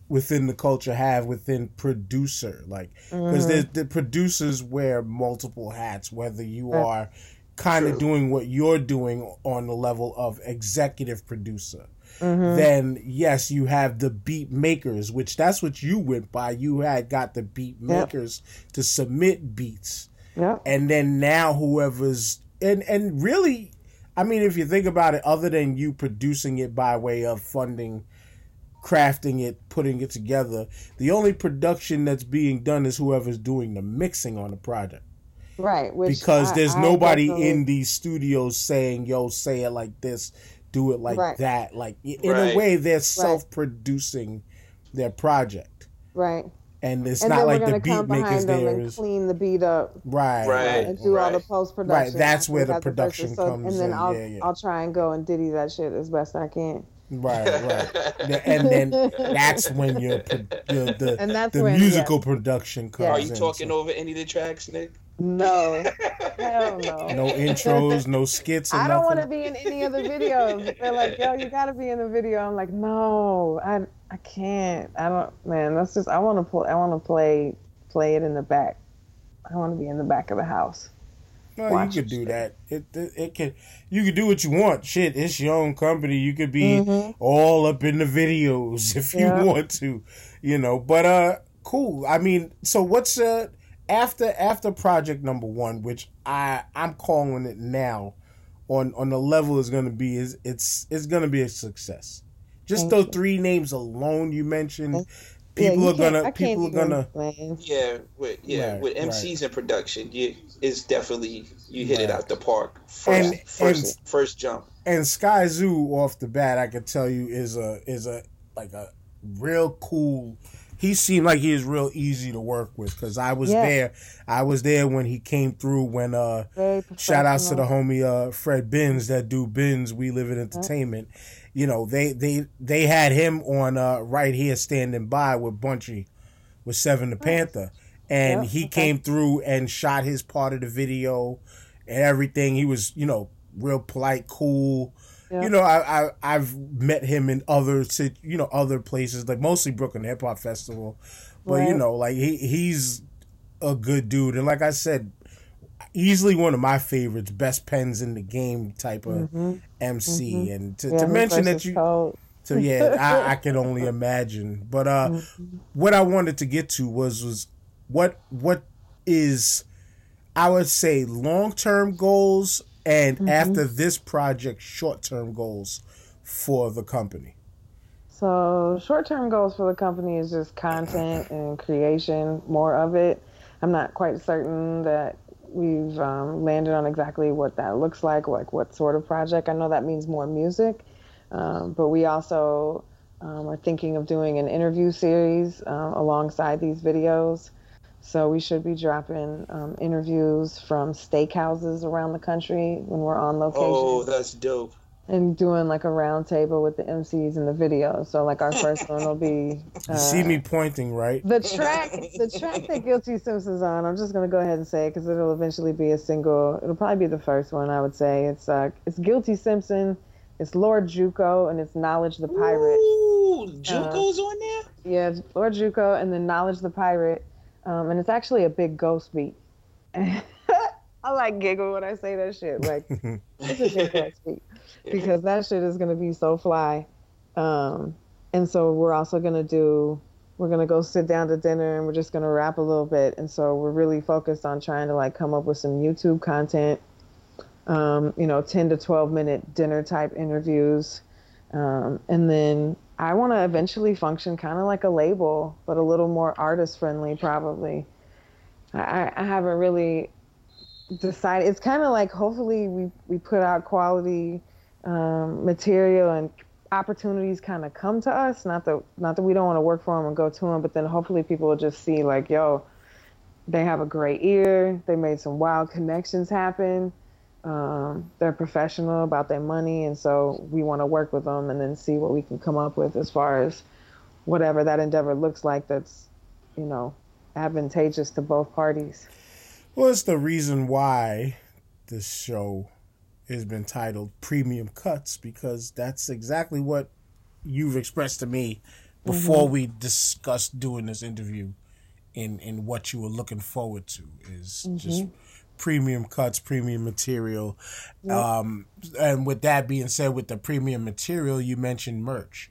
within the culture have within producer like because Mm-hmm. the producers wear multiple hats whether you Right. are kind of doing what you're doing on the level of executive producer Mm-hmm. then yes you have the beat makers which that's what you went by you had got the beat makers to submit beats Yep. and then now whoever's and and really i mean if you think about it other than you producing it by way of funding crafting it putting it together the only production that's being done is whoever's doing the mixing on the project Right. Which because I- there's I nobody definitely- in these studios saying yo say it like this do it like Right. that like in Right. a way they're self-producing their project Right. and it's and not like the beat makers behind them there and is clean the beat up right Right. and do all the post production. Right, that's where the after we got production verses. So- comes And then in, I'll yeah, yeah. I'll try and go and diddy that shit as best I can. Right, right. And then that's when your, pro- your the, And that's the when, musical production comes Yeah. Are you in. talking so over any of the tracks, Nick? No, hell no. no intros, no skits, or I don't want to be in any of the videos. They're like, yo, you got to be in the video. I'm like, no, I I can't. I don't, man. That's just I want to play. I want to play play it in the back. I want to be in the back of the house. No, you could do that. It, it it can you could do what you want. Shit, it's your own company. You could be Mhm. all up in the videos if you want to, you know. But uh, cool. I mean, so what's uh after after project number one, which I I'm calling it now, on on the level is going to be is it's it's going to be a success. Just Thank those you. three names alone you mentioned, Yeah, people you are gonna I people are gonna explain. Yeah, with yeah, Right, with right. MCs in production, you it's definitely you hit it out the park first And- first and- first jump. and Skyzoo off the bat, I can tell you is a is a like a real cool. He seemed like he was real easy to work with because I was Yeah. there. I was there when he came through. When uh, shout outs to the homie uh Fred Bins that do Bins. We live in entertainment. You know they they they had him on uh right here standing by with Bunchy with Seven the Panther, and Yeah, he came through and shot his part of the video and everything. He was you know real polite, cool. Yeah. You know, I, I I've met him in other sit- you know other places, like mostly Brooklyn Hip Hop Festival, but you know, like he he's a good dude, and like I said, easily one of my favorites, best pens in the game type of MC, and to, Mm-hmm. Yeah, to mention that you cold. so yeah, I, I can only imagine. But uh, Mm-hmm. what I wanted to get to was was what what is I would say long term goals and Mm-hmm. after this project short term goals for the company. So short-term goals for the company is just content and creation, more of it. I'm not quite certain that we've um, landed on exactly what that looks like, like what sort of project. I know that means more music, um, but we also um, are thinking of doing an interview series um, alongside these videos. So we should be dropping um, interviews from steakhouses around the country when we're on location Oh, that's dope. And doing like a round table with the MCs and the video. So like our first one will be You uh, see me pointing, right? the track. The track that Guilty Simpson's on. I'm just gonna go ahead and say it because it'll eventually be a single. It'll probably be the first one. I would say it's uh it's Guilty Simpson. It's Lord Juco and it's Knowledge the Pirate. Ooh, Uh, on there. Yeah, it's Lord Juco and then Knowledge the Pirate. Um, and it's actually a big ghost beat. I like giggle when I say that shit. Like it's a big ghost beat because that shit is gonna be so fly. Um, and so we're also gonna do we're gonna go sit down to dinner and we're just gonna rap a little bit. And so we're really focused on trying to like come up with some YouTube content. Um, you know, 10 to 12 minute dinner type interviews. Um, and then I want to eventually function kind of like a label, but a little more artist friendly, probably. I, I haven't really decided. It's kind of like hopefully we, we put out quality um, material and opportunities kind of come to us. Not that not that we don't want to work for them and go to them, but then hopefully people will just see like, yo, they have a great ear. They made some wild connections happen. Um, they're professional about their money, and so we want to work with them and then see what we can come up with as far as whatever that endeavor looks like. That's you know advantageous to both parties. Well, it's the reason why this show has been titled Premium Cuts because that's exactly what you've expressed to me before mm-hmm. we discussed doing this interview in in what you were looking forward to is mm-hmm. just premium cuts, premium material. Yep. Um, and with that being said, with the premium material, you mentioned merch.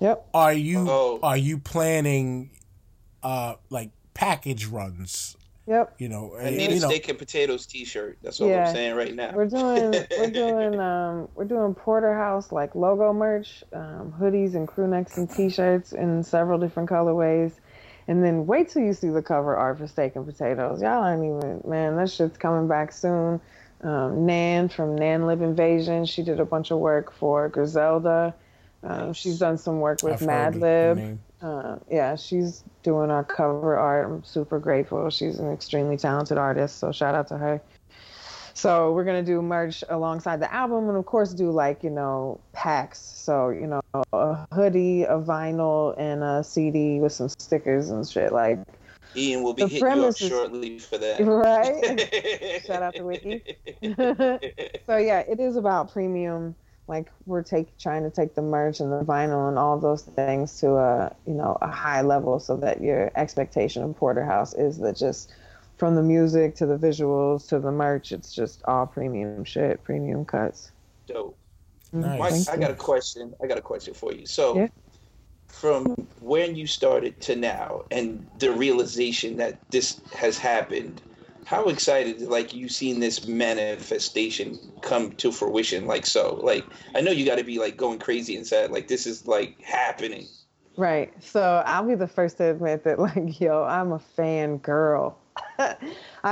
Yep. Are you oh. are you planning uh like package runs Yep. You know, I need a know. steak and potatoes T-shirt. That's what yeah. I'm saying right now. We're doing we're doing um we're doing Porterhaus like logo merch, um, hoodies and crew necks and T-shirts in several different colorways. And then wait till you see the cover art for steak and potatoes. Y'all aren't even man. That shit's coming back soon. Um, Nan from Nan Lib Invasion. She did a bunch of work for Griselda. Um, she's done some work with Madlib. Uh, yeah, she's doing our cover art. I'm super grateful. She's an extremely talented artist, so shout out to her. So we're gonna do merch alongside the album, and of course do like you know packs. So you know a hoodie, a vinyl, and a CD with some stickers and shit. Like Ian will be the hitting you up shortly for that. Right. shout out to Wiki. so yeah, it is about premium like we're take trying to take the merch and the vinyl and all those things to a you know a high level so that your expectation of Porterhaus is that just from the music to the visuals to the merch it's just all premium shit premium cuts dope nice. Mike, i got a question i got a question for you so yeah. from when you started to now and the realization that this has happened how excited like you seen this manifestation come to fruition? Like so like i know you got to be like going crazy inside like this is like happening. Right. So i'll be the first to admit that like yo i'm a fan girl. I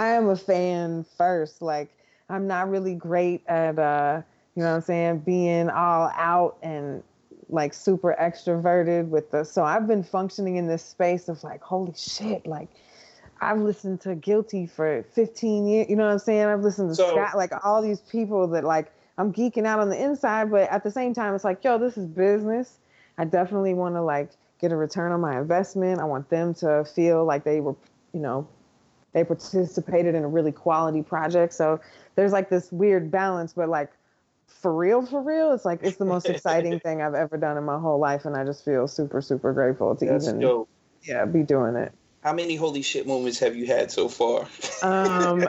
am a fan first. Like i'm not really great at uh you know what i'm saying being all out and like super extroverted with the so i've been functioning in this space of like holy shit like I've listened to Guilty for 15 years. You know what I'm saying? I've listened to so, Scott, like all these people that like I'm geeking out on the inside, but at the same time, it's like, yo, this is business. I definitely want to like get a return on my investment. I want them to feel like they were, you know, they participated in a really quality project. So there's like this weird balance, but like for real, for real, it's like it's the most exciting thing I've ever done in my whole life, and I just feel super, super grateful to That's even, dope. yeah, be doing it. How many holy shit moments have you had so far? Um,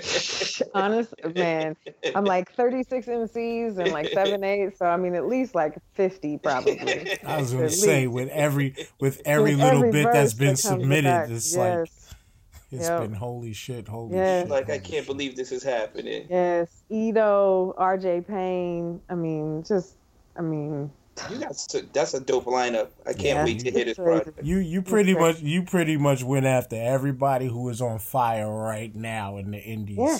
honest man, I'm like 36 MCs and like seven, eight. So I mean, at least like 50 probably. I was going to say with every with every with little every bit that's been that submitted, it's yes. like it's yep. been holy shit, holy yes. shit. Like I can't believe this is happening. Yes, Eto, R.J. Payne. I mean, just I mean you got that's a dope lineup. I can't yeah, wait to hit this project. You you pretty much you pretty much went after everybody who is on fire right now in the indies. Yeah.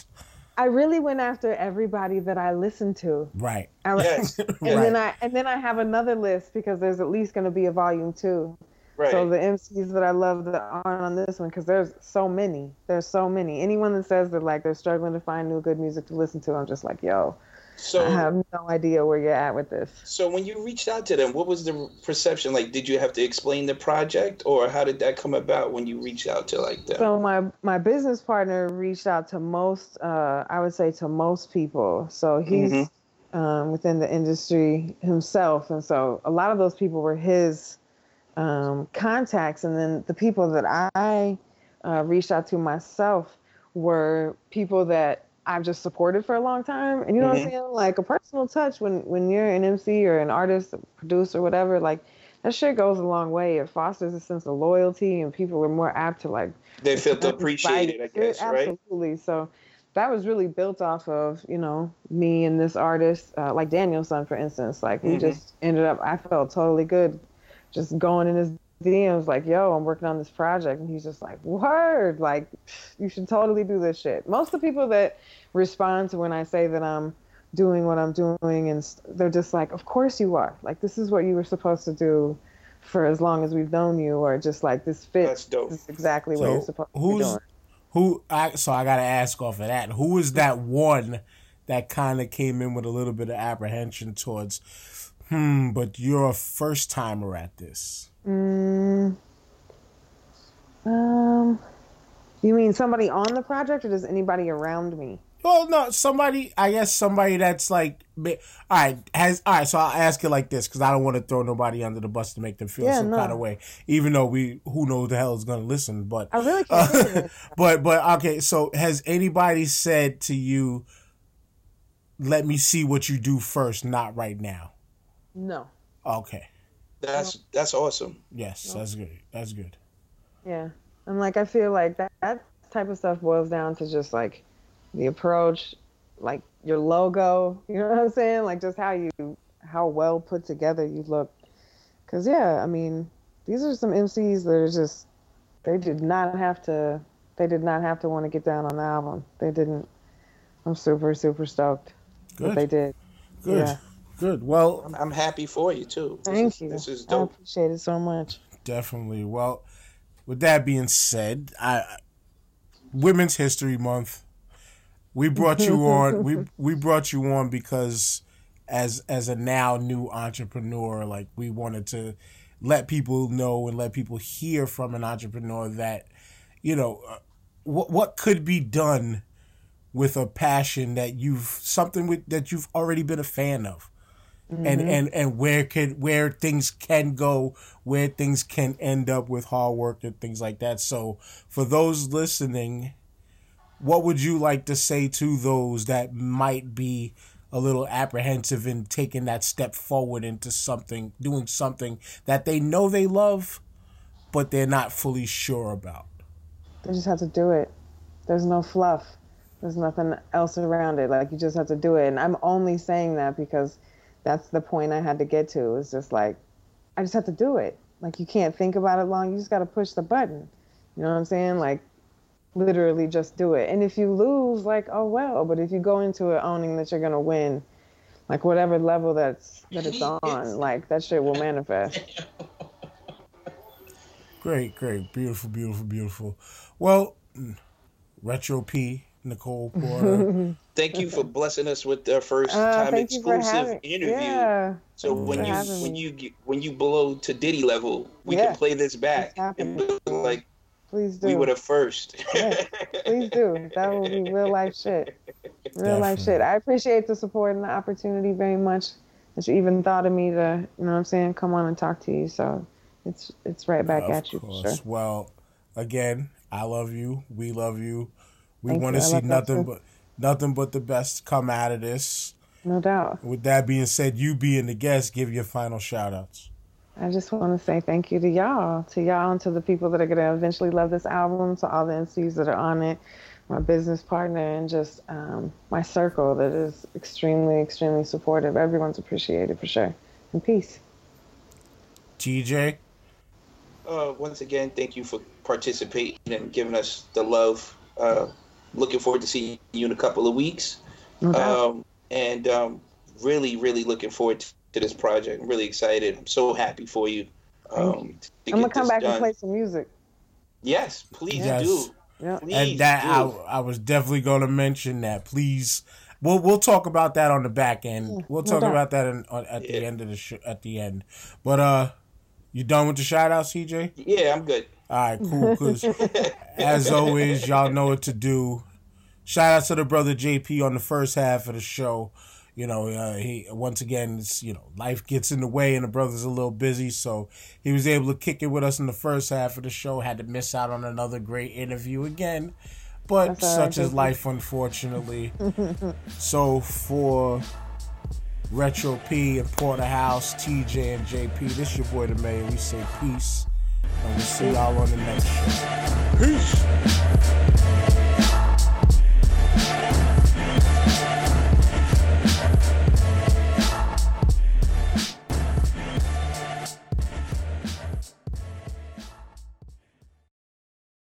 I really went after everybody that I listened to. Right. I, yes. and right. then I and then I have another list because there's at least going to be a volume two. Right. So the MCs that I love that aren't on this one because there's so many. There's so many. Anyone that says that like they're struggling to find new good music to listen to, I'm just like, yo, so I have no idea where you're at with this. So when you reached out to them, what was the perception? Like, did you have to explain the project, or how did that come about when you reached out to like them? So my my business partner reached out to most, uh, I would say to most people. So he's mm-hmm. um, within the industry himself, and so a lot of those people were his um, contacts, and then the people that I uh, reached out to myself were people that I've just supported for a long time. And you know mm-hmm. what I'm mm-hmm. saying? Like a personal touch when when you're an MC or an artist, producer, whatever, like that shit goes a long way. It fosters a sense of loyalty, and people are more apt to like. They feel appreciated, I guess, right? Absolutely. So that was really built off of you know me and this artist, uh, like Daniel Son, for instance. Like we mm-hmm. just ended up. I felt totally good, just going in his DMs like, "Yo, I'm working on this project," and he's just like, "Word! Like, you should totally do this shit." Most of the people that respond to when I say that I'm doing what I'm doing, and they're just like, "Of course you are. Like, this is what you were supposed to do." For as long as we've known you, or just like this fits. That's dope. This is exactly so what you're supposed to be doing who I so I gotta ask off of that. Who is that one that kind of came in with a little bit of apprehension towards, hmm, but you're a first timer at this. Mm, um, you mean somebody on the project, or does anybody around me? Well, no, somebody. I guess somebody that's like, all right, has all right. So I'll ask it like this because I don't want to throw nobody under the bus to make them feel yeah, some no. kind of way. Even though we, who knows the hell is going to listen, but I really can't. Uh, but but okay. So has anybody said to you, "Let me see what you do first, not right now"? No. Okay. That's that's awesome. Yes, no. that's good. That's good. Yeah, and like I feel like that that type of stuff boils down to just like the approach, like your logo, you know what I'm saying? Like just how you how well put together you look. Cause yeah, I mean, these are some MCs that are just they did not have to they did not have to want to get down on the album. They didn't. I'm super super stoked Good. that they did. Good. Yeah. Good. Well, I'm, I'm, happy for you too. This Thank is, you. This is dope. I appreciate it so much. Definitely. Well, with that being said, I Women's History Month we brought you on. we we brought you on because as as a now new entrepreneur, like we wanted to let people know and let people hear from an entrepreneur that you know uh, what what could be done with a passion that you've something with that you've already been a fan of. Mm-hmm. And, and and where can where things can go, where things can end up with hard work and things like that. So for those listening, what would you like to say to those that might be a little apprehensive in taking that step forward into something, doing something that they know they love, but they're not fully sure about? They just have to do it. There's no fluff. There's nothing else around it. Like you just have to do it. And I'm only saying that because that's the point I had to get to. It's just like I just have to do it. Like you can't think about it long. You just got to push the button. You know what I'm saying? Like literally just do it. And if you lose, like, oh well. But if you go into it owning that you're gonna win, like whatever level that's that it's on, like that shit will manifest. Great, great, beautiful, beautiful, beautiful. Well, Retro P, Nicole Porter. thank you for blessing us with the first uh, time exclusive having, interview. Yeah, so when you when you when you blow to Diddy level, we yeah, can play this back and like Please do. We were the first. yeah, please do. That will be real life shit. Real Definitely. life shit. I appreciate the support and the opportunity very much that you even thought of me to, you know what I'm saying, come on and talk to you. So it's it's right back of at you. Course. Sure. Well, again, I love you. We love you. We want to see nothing but nothing but the best come out of this. No doubt. With that being said, you being the guest, give your final shout outs. I just want to say thank you to y'all, to y'all, and to the people that are going to eventually love this album, to all the MCs that are on it, my business partner, and just um, my circle that is extremely, extremely supportive. Everyone's appreciated for sure. And peace. TJ? Uh, once again, thank you for participating and giving us the love. Uh, looking forward to seeing you in a couple of weeks. um, and um, really, really looking forward to to this project. I'm really excited. I'm so happy for you. Um, I'm gonna come back done. and play some music. Yes, please yes. do. Yeah. Please and that do. I, I was definitely going to mention that. Please, we'll we'll talk about that on the back end. We'll talk no about that in, on, at yeah. the end of the sh- at the end. But uh, you done with the shout out, CJ? Yeah, I'm good. All right, cool. Because as always, y'all know what to do. Shout out to the brother JP on the first half of the show you know, uh, he once again, you know, life gets in the way, and the brother's a little busy, so he was able to kick it with us in the first half of the show. Had to miss out on another great interview again, but such is life, unfortunately. so for Retro P and Porterhaus, TJ and JP. This is your boy the Mayor. We say peace. And we'll see y'all on the next show. Peace.